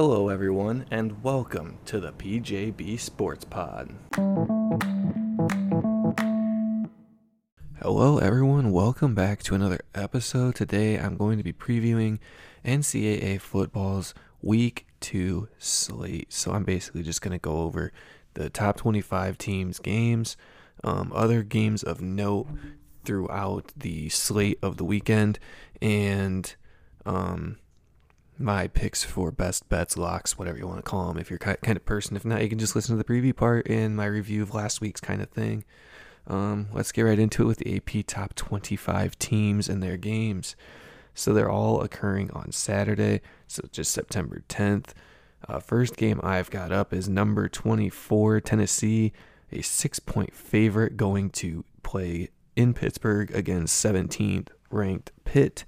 Hello, everyone, and welcome to the PJB Sports Pod. Hello, everyone. Welcome back to another episode. Today, I'm going to be previewing NCAA football's Week 2 slate. So, I'm basically just going to go over the top 25 teams' games, um, other games of note throughout the slate of the weekend, and um, my picks for best bets, locks, whatever you want to call them. If you're kind of person, if not, you can just listen to the preview part in my review of last week's kind of thing. Um, let's get right into it with the AP top 25 teams and their games. So they're all occurring on Saturday, so just September 10th. Uh, first game I've got up is number 24 Tennessee, a six point favorite going to play in Pittsburgh against 17th ranked Pitt.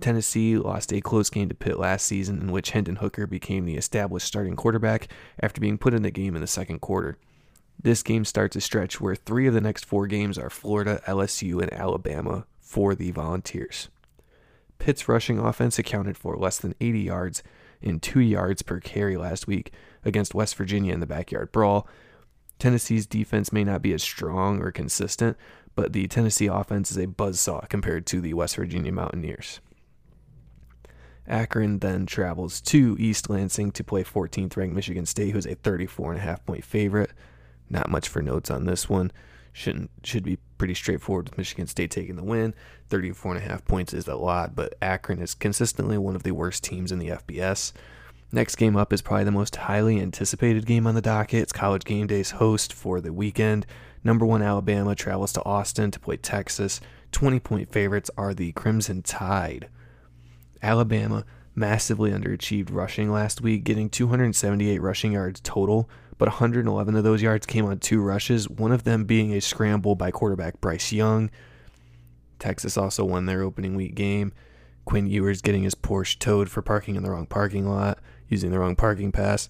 Tennessee lost a close game to Pitt last season, in which Hendon Hooker became the established starting quarterback after being put in the game in the second quarter. This game starts a stretch where three of the next four games are Florida, LSU, and Alabama for the Volunteers. Pitt's rushing offense accounted for less than 80 yards and 2 yards per carry last week against West Virginia in the backyard brawl. Tennessee's defense may not be as strong or consistent, but the Tennessee offense is a buzzsaw compared to the West Virginia Mountaineers. Akron then travels to East Lansing to play 14th ranked Michigan State, who's a 34.5 point favorite. Not much for notes on this one. Shouldn't should be pretty straightforward with Michigan State taking the win. 34.5 points is a lot, but Akron is consistently one of the worst teams in the FBS. Next game up is probably the most highly anticipated game on the docket. It's College Game Day's host for the weekend. Number one Alabama travels to Austin to play Texas. 20 point favorites are the Crimson Tide. Alabama massively underachieved rushing last week, getting 278 rushing yards total, but 111 of those yards came on two rushes, one of them being a scramble by quarterback Bryce Young. Texas also won their opening week game. Quinn Ewers getting his Porsche towed for parking in the wrong parking lot, using the wrong parking pass.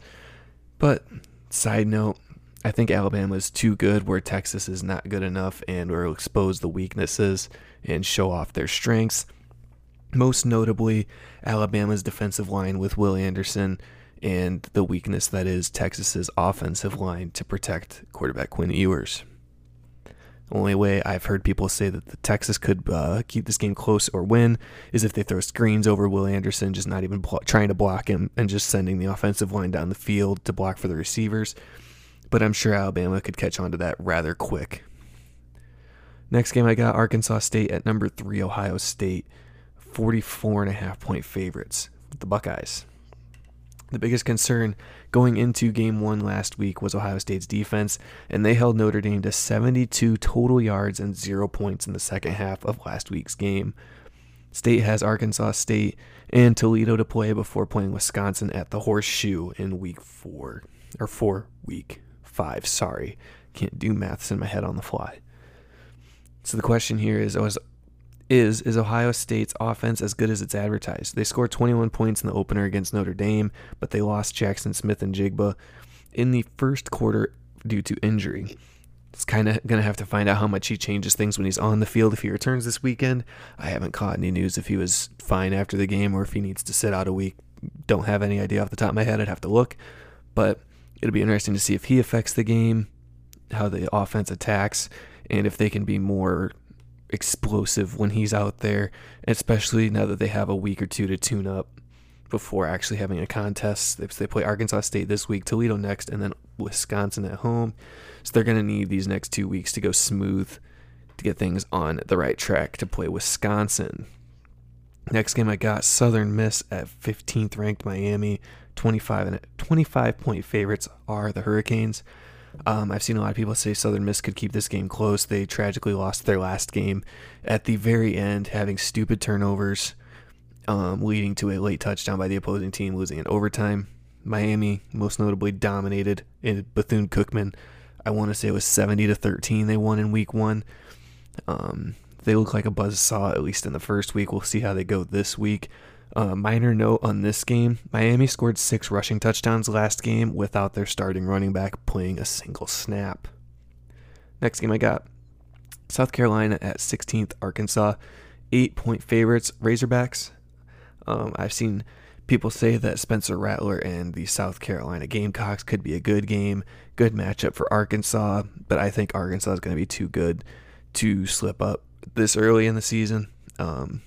But, side note, I think Alabama is too good where Texas is not good enough and will expose the weaknesses and show off their strengths. Most notably, Alabama's defensive line with Will Anderson and the weakness that is Texas's offensive line to protect quarterback Quinn Ewers. The only way I've heard people say that the Texas could uh, keep this game close or win is if they throw screens over Will Anderson, just not even trying to block him and just sending the offensive line down the field to block for the receivers. But I'm sure Alabama could catch on to that rather quick. Next game, I got Arkansas State at number three, Ohio State. 44 and a half point favorites, with the Buckeyes. The biggest concern going into game one last week was Ohio State's defense, and they held Notre Dame to 72 total yards and zero points in the second half of last week's game. State has Arkansas State and Toledo to play before playing Wisconsin at the Horseshoe in week four, or four, week five. Sorry, can't do maths in my head on the fly. So the question here is: I Was is is Ohio State's offense as good as it's advertised? They scored 21 points in the opener against Notre Dame, but they lost Jaxon Smith-Njigba in the first quarter due to injury. It's kind of going to have to find out how much he changes things when he's on the field if he returns this weekend. I haven't caught any news if he was fine after the game or if he needs to sit out a week. Don't have any idea off the top of my head. I'd have to look. But it'll be interesting to see if he affects the game, how the offense attacks, and if they can be more explosive when he's out there, especially now that they have a week or two to tune up before actually having a contest. They play Arkansas State this week, Toledo next, and then Wisconsin at home. So they're going to need these next two weeks to go smooth to get things on the right track to play Wisconsin. Next game I got Southern Miss at 15th ranked Miami. 25 and 25 point favorites are the Hurricanes. Um, I've seen a lot of people say Southern Miss could keep this game close. They tragically lost their last game at the very end, having stupid turnovers, um, leading to a late touchdown by the opposing team, losing in overtime. Miami, most notably, dominated in Bethune Cookman. I want to say it was 70 to 13 they won in week one. Um, they look like a buzz saw at least in the first week. We'll see how they go this week. Uh, minor note on this game Miami scored six rushing touchdowns last game without their starting running back playing a single snap. Next game I got South Carolina at 16th, Arkansas. Eight point favorites, Razorbacks. Um, I've seen People say that Spencer Rattler and the South Carolina Gamecocks could be a good game, good matchup for Arkansas, but I think Arkansas is going to be too good to slip up this early in the season. Um,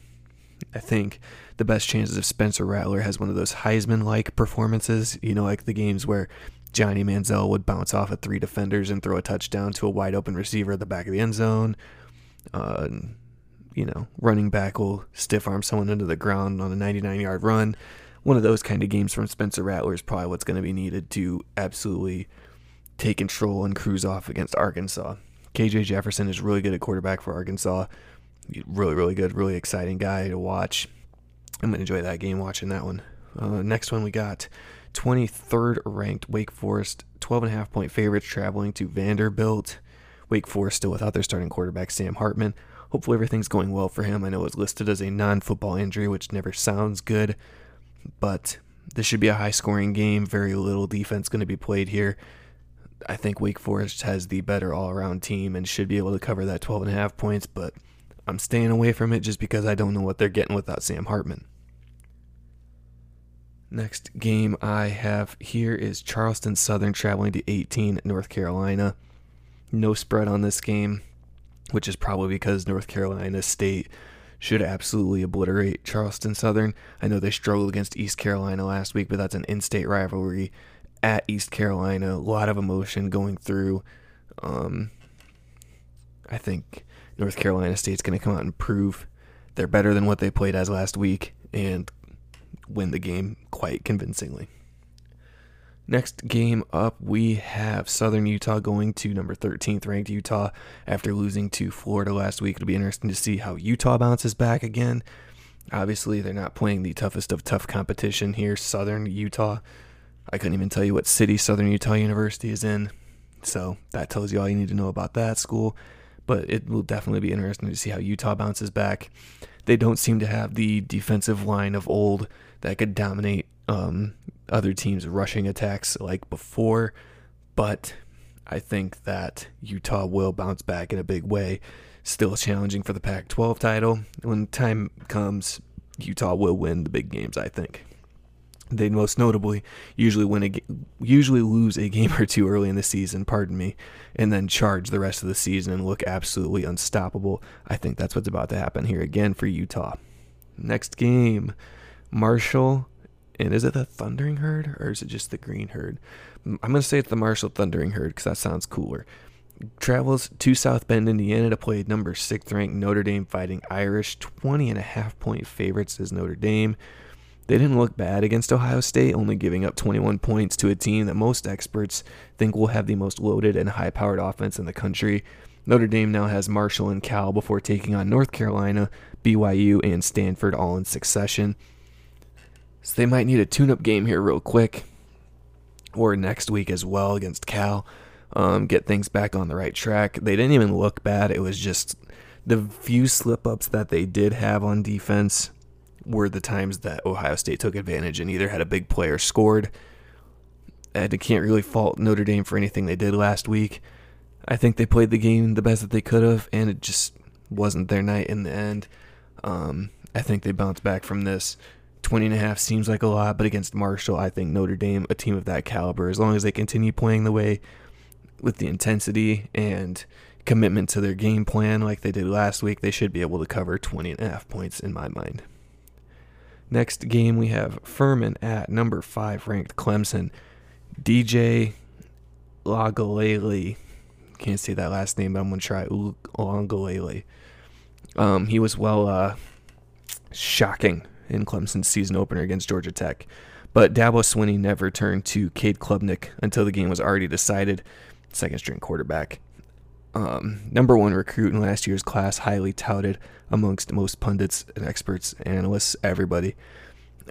I think the best chances if Spencer Rattler has one of those Heisman like performances, you know, like the games where Johnny Manziel would bounce off of three defenders and throw a touchdown to a wide open receiver at the back of the end zone. Uh, you know, running back will stiff arm someone into the ground on a 99 yard run one of those kind of games from Spencer Rattler is probably what's going to be needed to absolutely take control and cruise off against Arkansas. KJ Jefferson is really good at quarterback for Arkansas. Really, really good, really exciting guy to watch. I'm to enjoy that game watching that one. Uh, next one we got 23rd ranked Wake Forest, 12 and a half point favorites traveling to Vanderbilt. Wake Forest still without their starting quarterback, Sam Hartman. Hopefully everything's going well for him. I know it's listed as a non football injury, which never sounds good but this should be a high scoring game. Very little defense going to be played here. I think Wake Forest has the better all around team and should be able to cover that 12 and a half points, but I'm staying away from it just because I don't know what they're getting without Sam Hartman. Next game I have here is Charleston Southern traveling to 18 North Carolina. No spread on this game, which is probably because North Carolina State should absolutely obliterate Charleston Southern. I know they struggled against East Carolina last week, but that's an in state rivalry at East Carolina. A lot of emotion going through. Um, I think North Carolina State's going to come out and prove they're better than what they played as last week and win the game quite convincingly. Next game up, we have Southern Utah going to number 13th ranked Utah after losing to Florida last week. It'll be interesting to see how Utah bounces back again. Obviously, they're not playing the toughest of tough competition here. Southern Utah. I couldn't even tell you what city Southern Utah University is in. So that tells you all you need to know about that school. But it will definitely be interesting to see how Utah bounces back. They don't seem to have the defensive line of old that could dominate um, other teams' rushing attacks like before, but I think that Utah will bounce back in a big way. Still challenging for the Pac 12 title. When time comes, Utah will win the big games, I think. They most notably usually win a usually lose a game or two early in the season, pardon me, and then charge the rest of the season and look absolutely unstoppable. I think that's what's about to happen here again for Utah. Next game, Marshall and is it the Thundering Herd or is it just the Green Herd? I'm going to say it's the Marshall Thundering Herd because that sounds cooler. Travels to South Bend, Indiana to play number sixth ranked Notre Dame fighting Irish. 20 and a half point favorites is Notre Dame. They didn't look bad against Ohio State, only giving up 21 points to a team that most experts think will have the most loaded and high powered offense in the country. Notre Dame now has Marshall and Cal before taking on North Carolina, BYU, and Stanford all in succession. So they might need a tune up game here, real quick, or next week as well against Cal. Um, get things back on the right track. They didn't even look bad. It was just the few slip ups that they did have on defense were the times that Ohio State took advantage and either had a big player scored. I can't really fault Notre Dame for anything they did last week. I think they played the game the best that they could have, and it just wasn't their night in the end. Um, I think they bounced back from this. 20 and a half seems like a lot, but against Marshall, I think Notre Dame, a team of that caliber, as long as they continue playing the way with the intensity and commitment to their game plan like they did last week, they should be able to cover 20 and a half points in my mind. Next game, we have Furman at number five ranked Clemson. DJ Lagalele. Can't say that last name, but I'm going to try Lagalele. Um, he was well uh, shocking in Clemson's season opener against Georgia Tech. But Dabo Swinney never turned to Cade Klubnik until the game was already decided. Second string quarterback. Um, number one recruit in last year's class, highly touted amongst most pundits and experts, analysts, everybody.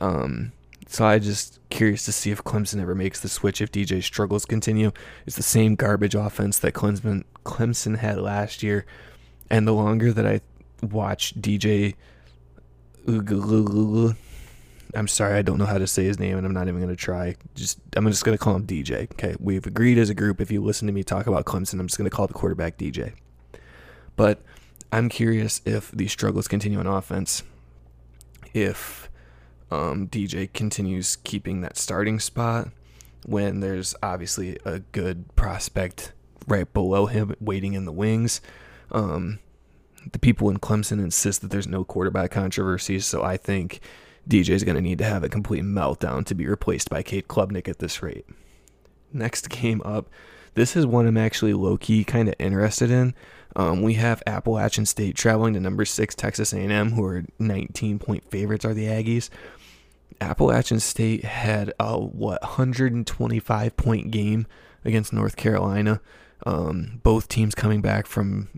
Um, so I just curious to see if Clemson ever makes the switch if DJ struggles continue. It's the same garbage offense that Clemson Clemson had last year, and the longer that I watch DJ I'm sorry, I don't know how to say his name, and I'm not even going to try. Just I'm just going to call him DJ. Okay, we've agreed as a group. If you listen to me talk about Clemson, I'm just going to call the quarterback DJ. But I'm curious if these struggles continue on offense, if um, DJ continues keeping that starting spot when there's obviously a good prospect right below him waiting in the wings. Um, the people in Clemson insist that there's no quarterback controversy, so I think DJ is going to need to have a complete meltdown to be replaced by Cade Klubnik at this rate. Next game up, this is one I'm actually low key kind of interested in. Um, we have Appalachian State traveling to number six Texas A&M, who are 19 point favorites. Are the Aggies? Appalachian State had a what 125 point game against North Carolina. Um, both teams coming back from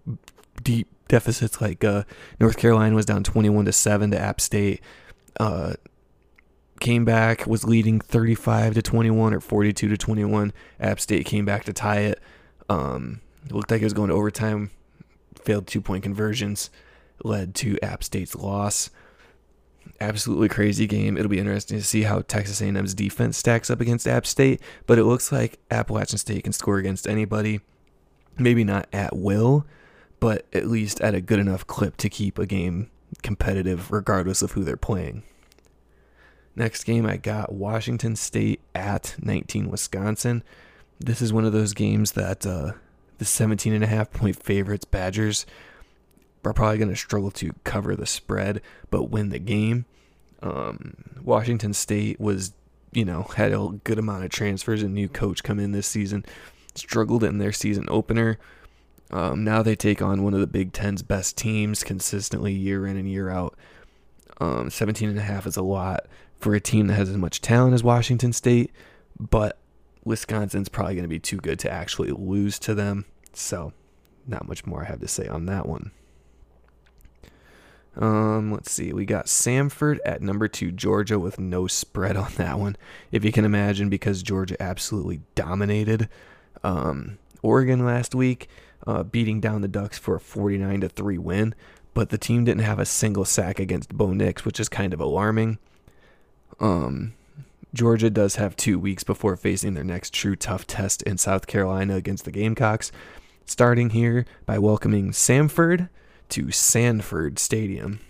deep deficits. Like uh, North Carolina was down 21 to seven to App State. Uh, came back, was leading 35 to 21 or 42 to 21. App State came back to tie it. Um, it looked like it was going to overtime. Failed two point conversions, led to App State's loss. Absolutely crazy game. It'll be interesting to see how Texas A&M's defense stacks up against App State, but it looks like Appalachian State can score against anybody. Maybe not at will, but at least at a good enough clip to keep a game competitive regardless of who they're playing. Next game, I got Washington State at 19 Wisconsin. This is one of those games that uh, the 17 and a half point favorites, Badgers, are probably going to struggle to cover the spread, but win the game. Um, Washington State was, you know, had a good amount of transfers and new coach come in this season, struggled in their season opener. Um, now they take on one of the Big Ten's best teams consistently year in and year out. Um, 17 and a half is a lot for a team that has as much talent as Washington State, but Wisconsin's probably going to be too good to actually lose to them. So, not much more I have to say on that one. Um, let's see. We got Samford at number two, Georgia, with no spread on that one. If you can imagine, because Georgia absolutely dominated um, Oregon last week, uh, beating down the Ducks for a 49 to three win. But the team didn't have a single sack against Bo Nix, which is kind of alarming. Um, Georgia does have two weeks before facing their next true tough test in South Carolina against the Gamecocks, starting here by welcoming Samford to Sanford Stadium.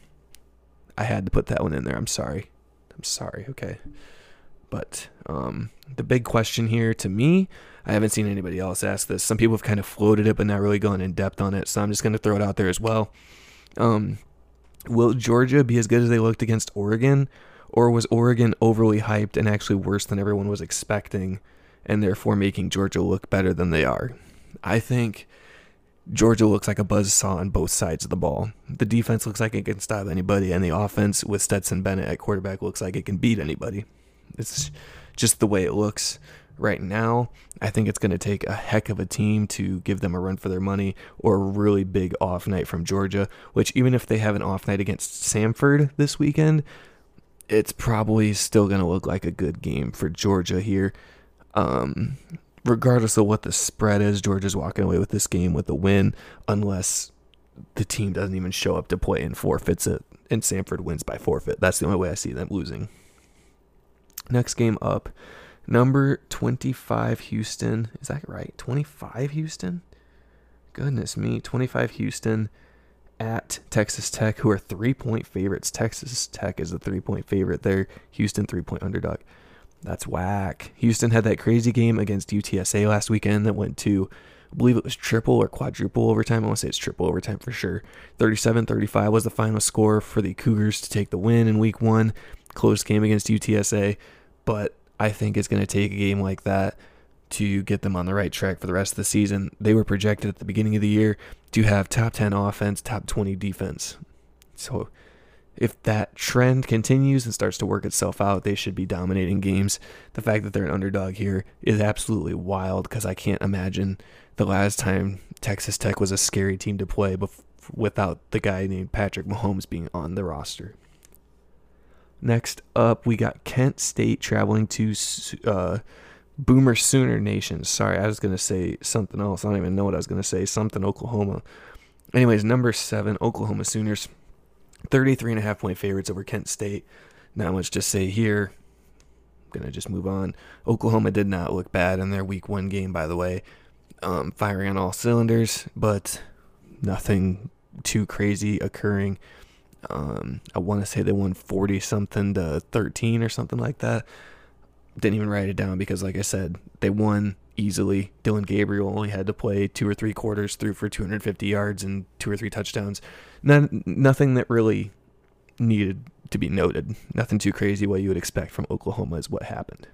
I had to put that one in there. I'm sorry. I'm sorry. Okay. But um, the big question here to me, I haven't seen anybody else ask this. Some people have kind of floated it, but not really gone in depth on it. So I'm just going to throw it out there as well. Um, will Georgia be as good as they looked against Oregon? Or was Oregon overly hyped and actually worse than everyone was expecting, and therefore making Georgia look better than they are? I think Georgia looks like a buzzsaw on both sides of the ball. The defense looks like it can stop anybody, and the offense with Stetson Bennett at quarterback looks like it can beat anybody. It's just the way it looks right now. I think it's going to take a heck of a team to give them a run for their money or a really big off night from Georgia, which, even if they have an off night against Samford this weekend, it's probably still going to look like a good game for Georgia here. Um, regardless of what the spread is, Georgia's walking away with this game with a win, unless the team doesn't even show up to play and forfeits it, and Samford wins by forfeit. That's the only way I see them losing. Next game up, number 25 Houston. Is that right? 25 Houston? Goodness me. 25 Houston at Texas Tech, who are three point favorites. Texas Tech is a three point favorite there. Houston, three point underdog. That's whack. Houston had that crazy game against UTSA last weekend that went to, I believe it was triple or quadruple overtime. I want to say it's triple overtime for sure. 37 35 was the final score for the Cougars to take the win in week one. Close game against UTSA, but I think it's going to take a game like that to get them on the right track for the rest of the season. They were projected at the beginning of the year to have top 10 offense, top 20 defense. So if that trend continues and starts to work itself out, they should be dominating games. The fact that they're an underdog here is absolutely wild because I can't imagine the last time Texas Tech was a scary team to play bef- without the guy named Patrick Mahomes being on the roster. Next up, we got Kent State traveling to uh, Boomer Sooner Nation. Sorry, I was going to say something else. I don't even know what I was going to say. Something Oklahoma. Anyways, number seven, Oklahoma Sooners. 33 and a half point favorites over Kent State. Not much to say here. I'm going to just move on. Oklahoma did not look bad in their week one game, by the way. Um, firing on all cylinders, but nothing too crazy occurring. Um, I want to say they won 40 something to 13 or something like that. Didn't even write it down because, like I said, they won easily. Dillon Gabriel only had to play two or three quarters through for 250 yards and two or three touchdowns. Not, nothing that really needed to be noted. Nothing too crazy what you would expect from Oklahoma is what happened.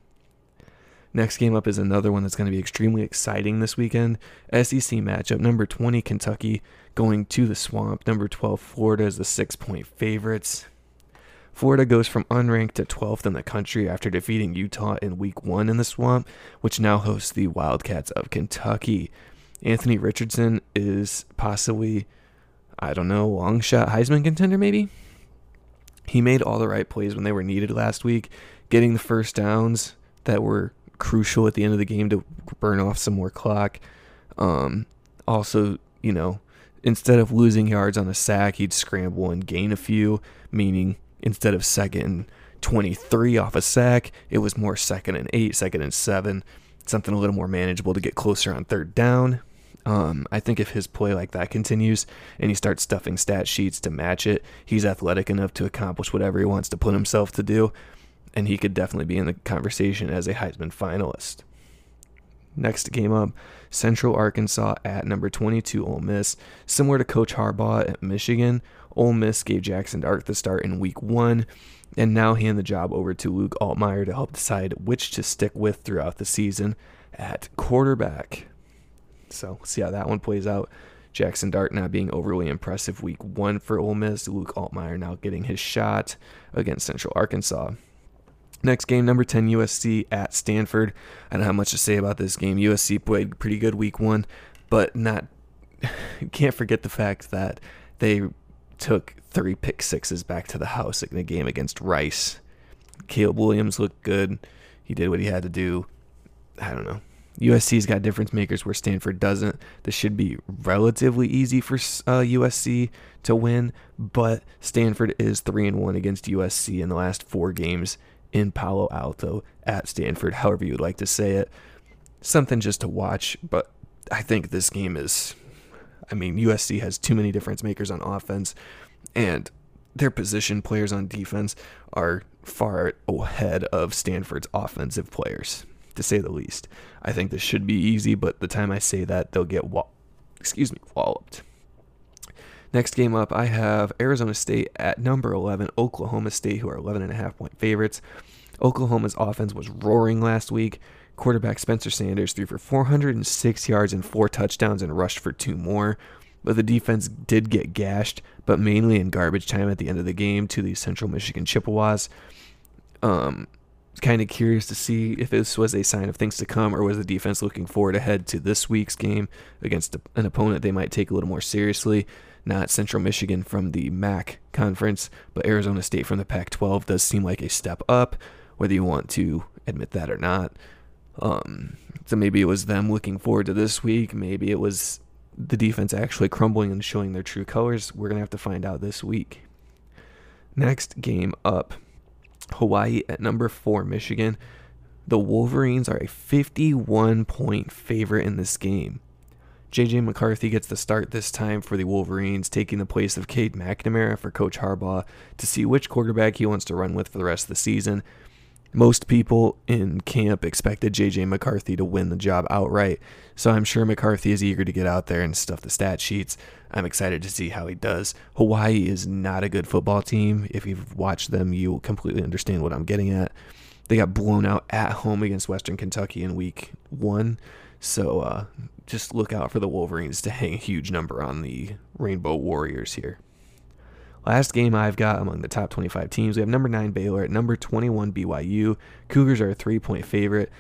Next game up is another one that's going to be extremely exciting this weekend. SEC matchup number 20 Kentucky going to the Swamp. Number 12 Florida is the 6-point favorites. Florida goes from unranked to 12th in the country after defeating Utah in week 1 in the Swamp, which now hosts the Wildcats of Kentucky. Anthony Richardson is possibly I don't know, long shot Heisman contender maybe? He made all the right plays when they were needed last week, getting the first downs that were crucial at the end of the game to burn off some more clock. Um, also, you know, instead of losing yards on a sack, he'd scramble and gain a few, meaning instead of second and 23 off a sack, it was more second and eight, second and seven, something a little more manageable to get closer on third down. Um, I think if his play like that continues and he starts stuffing stat sheets to match it, he's athletic enough to accomplish whatever he wants to put himself to do, and he could definitely be in the conversation as a Heisman finalist. Next game up, Central Arkansas at number 22 Ole Miss. Similar to Coach Harbaugh at Michigan, Ole Miss gave Jackson Dart the start in week one and now hand the job over to Luke Altmyer to help decide which to stick with throughout the season at quarterback. So see how that one plays out. Jackson Dart not being overly impressive week one for Ole Miss. Luke Altmyer now getting his shot against Central Arkansas. Next game, number 10, USC at Stanford. I don't have much to say about this game. USC played pretty good week one, but not. Can't forget the fact that they took three pick sixes back to the house in a game against Rice. Caleb Williams looked good. He did what he had to do. I don't know. USC's got difference makers where Stanford doesn't. This should be relatively easy for uh, USC to win, but Stanford is three and one against USC in the last four games in Palo Alto at Stanford, however you would like to say it. Something just to watch, but I think this game is. I mean, USC has too many difference makers on offense, and their position players on defense are far ahead of Stanford's offensive players to say the least. I think this should be easy, but the time I say that, they'll get wa- excuse me walloped. Next game up, I have Arizona State at number 11, Oklahoma State, who are 11 and a half point favorites. Oklahoma's offense was roaring last week. Quarterback Spencer Sanders threw for 406 yards and four touchdowns and rushed for two more. But the defense did get gashed, but mainly in garbage time at the end of the game to the Central Michigan Chippewas. Um, kind of curious to see if this was a sign of things to come or was the defense looking forward ahead to this week's game against an opponent they might take a little more seriously. Not Central Michigan from the MAC conference, but Arizona State from the Pac 12 does seem like a step up, whether you want to admit that or not. Um, so maybe it was them looking forward to this week. Maybe it was the defense actually crumbling and showing their true colors. We're going to have to find out this week. Next game up Hawaii at number four, Michigan. The Wolverines are a 51 point favorite in this game. JJ McCarthy gets the start this time for the Wolverines, taking the place of Cade McNamara for Coach Harbaugh to see which quarterback he wants to run with for the rest of the season. Most people in camp expected JJ McCarthy to win the job outright, so I'm sure McCarthy is eager to get out there and stuff the stat sheets. I'm excited to see how he does. Hawaii is not a good football team. If you've watched them, you will completely understand what I'm getting at. They got blown out at home against Western Kentucky in week one, so uh, just look out for the Wolverines to hang a huge number on the Rainbow Warriors here. Last game I've got among the top 25 teams, we have number 9 Baylor at number 21 BYU. Cougars are a three point favorite.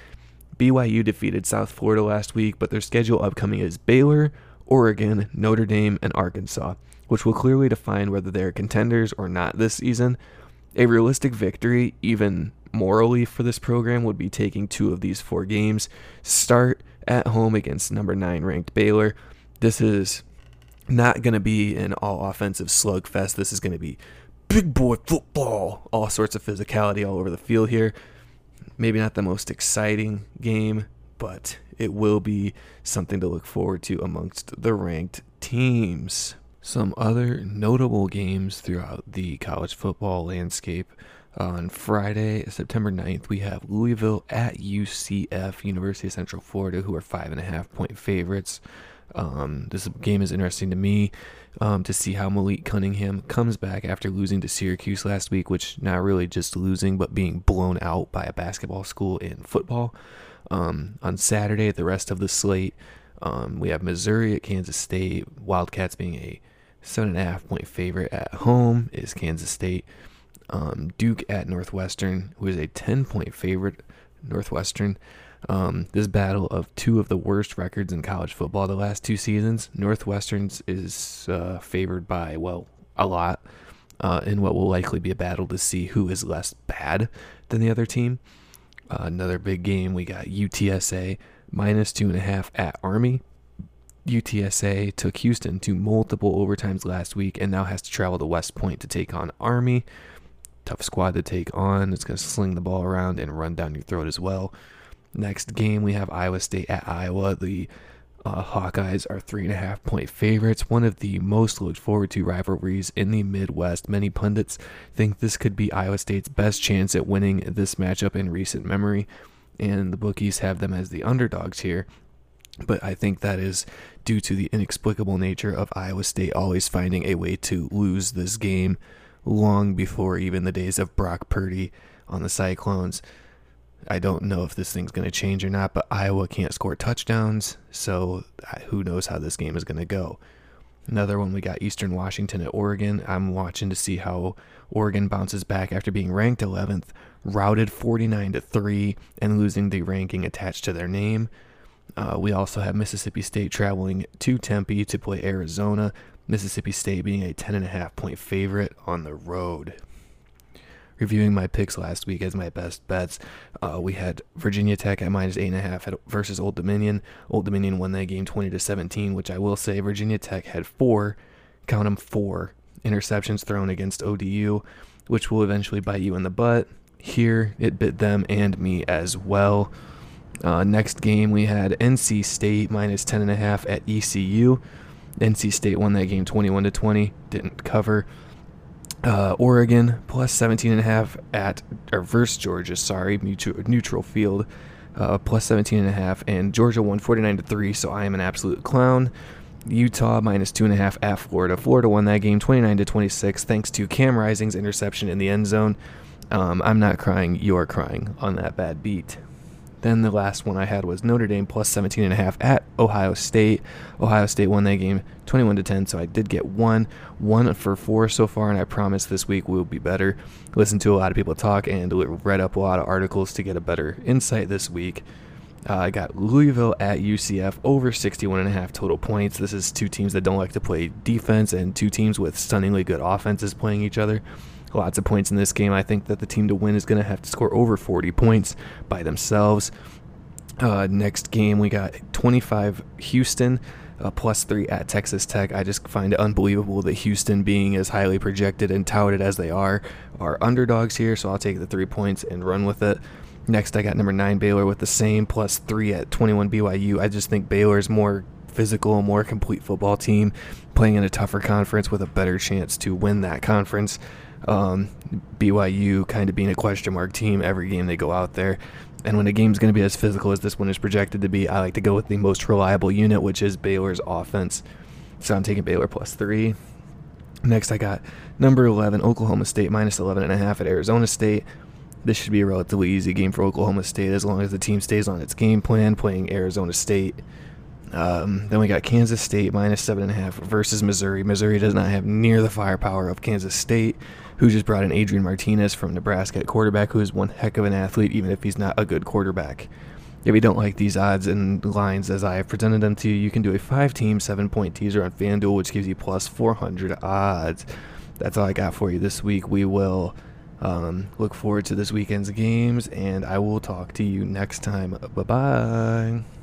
BYU defeated South Florida last week, but their schedule upcoming is Baylor, Oregon, Notre Dame, and Arkansas, which will clearly define whether they're contenders or not this season. A realistic victory, even morally for this program, would be taking two of these four games. Start at home against number 9 ranked Baylor. This is not going to be an all offensive slugfest. This is going to be big boy football, all sorts of physicality all over the field here. Maybe not the most exciting game, but it will be something to look forward to amongst the ranked teams. Some other notable games throughout the college football landscape. On Friday, September 9th, we have Louisville at UCF, University of Central Florida, who are five and a half point favorites. Um, this game is interesting to me um, to see how Malik Cunningham comes back after losing to Syracuse last week, which not really just losing, but being blown out by a basketball school in football. Um, on Saturday, the rest of the slate, um, we have Missouri at Kansas State, Wildcats being a seven and a half point favorite at home is Kansas State. Um, Duke at Northwestern, who is a 10 point favorite, Northwestern. Um, this battle of two of the worst records in college football the last two seasons. Northwestern's is uh, favored by, well, a lot uh, in what will likely be a battle to see who is less bad than the other team. Uh, another big game, we got UTSA minus two and a half at Army. UTSA took Houston to multiple overtimes last week and now has to travel to West Point to take on Army. Tough squad to take on. It's going to sling the ball around and run down your throat as well. Next game, we have Iowa State at Iowa. The uh, Hawkeyes are three and a half point favorites, one of the most looked forward to rivalries in the Midwest. Many pundits think this could be Iowa State's best chance at winning this matchup in recent memory, and the bookies have them as the underdogs here. But I think that is due to the inexplicable nature of Iowa State always finding a way to lose this game long before even the days of Brock Purdy on the Cyclones. I don't know if this thing's going to change or not, but Iowa can't score touchdowns, so uh, who knows how this game is going to go. Another one we got Eastern Washington at Oregon. I'm watching to see how Oregon bounces back after being ranked 11th, routed 49 to 3 and losing the ranking attached to their name. Uh, we also have Mississippi State traveling to Tempe to play Arizona. Mississippi State being a 10.5 point favorite on the road. Reviewing my picks last week as my best bets, uh, we had Virginia Tech at minus eight and a half versus Old Dominion. Old Dominion won that game 20 to 17, which I will say Virginia Tech had four, count them four interceptions thrown against ODU, which will eventually bite you in the butt. Here, it bit them and me as well. Uh, next game, we had NC State minus 10.5 at ECU. NC State won that game 21 to 20, didn't cover. Uh, Oregon plus 17.5 at, or versus Georgia, sorry, neutral, neutral field, uh, plus 17.5, and Georgia won 49 to 3, so I am an absolute clown. Utah minus 2.5 at Florida. Florida won that game 29 to 26, thanks to Cam Rising's interception in the end zone. Um, I'm not crying, you're crying on that bad beat. Then the last one I had was Notre Dame plus 17 and a half at Ohio State. Ohio State won that game 21 to 10, so I did get one, one for four so far, and I promise this week will be better. Listen to a lot of people talk and read up a lot of articles to get a better insight this week. Uh, I got Louisville at UCF over 61 and a half total points. This is two teams that don't like to play defense and two teams with stunningly good offenses playing each other lots of points in this game. I think that the team to win is going to have to score over 40 points by themselves. Uh, next game, we got 25 Houston. Uh, plus three at Texas Tech. I just find it unbelievable that Houston, being as highly projected and touted as they are, are underdogs here. So I'll take the three points and run with it. Next, I got number nine Baylor with the same plus three at 21 BYU. I just think Baylor is more physical, more complete football team, playing in a tougher conference with a better chance to win that conference. Um, BYU kind of being a question mark team every game they go out there. And when a game's going to be as physical as this one is projected to be, I like to go with the most reliable unit, which is Baylor's offense. So I'm taking Baylor plus three. Next, I got number 11, Oklahoma State, minus 11.5 at Arizona State. This should be a relatively easy game for Oklahoma State as long as the team stays on its game plan, playing Arizona State. Um, then we got Kansas State minus seven and a half versus Missouri. Missouri does not have near the firepower of Kansas State, who just brought in Adrian Martinez from Nebraska at quarterback, who is one heck of an athlete, even if he's not a good quarterback. If you don't like these odds and lines as I have presented them to you, you can do a five team, seven point teaser on FanDuel, which gives you plus 400 odds. That's all I got for you this week. We will um, look forward to this weekend's games, and I will talk to you next time. Bye bye.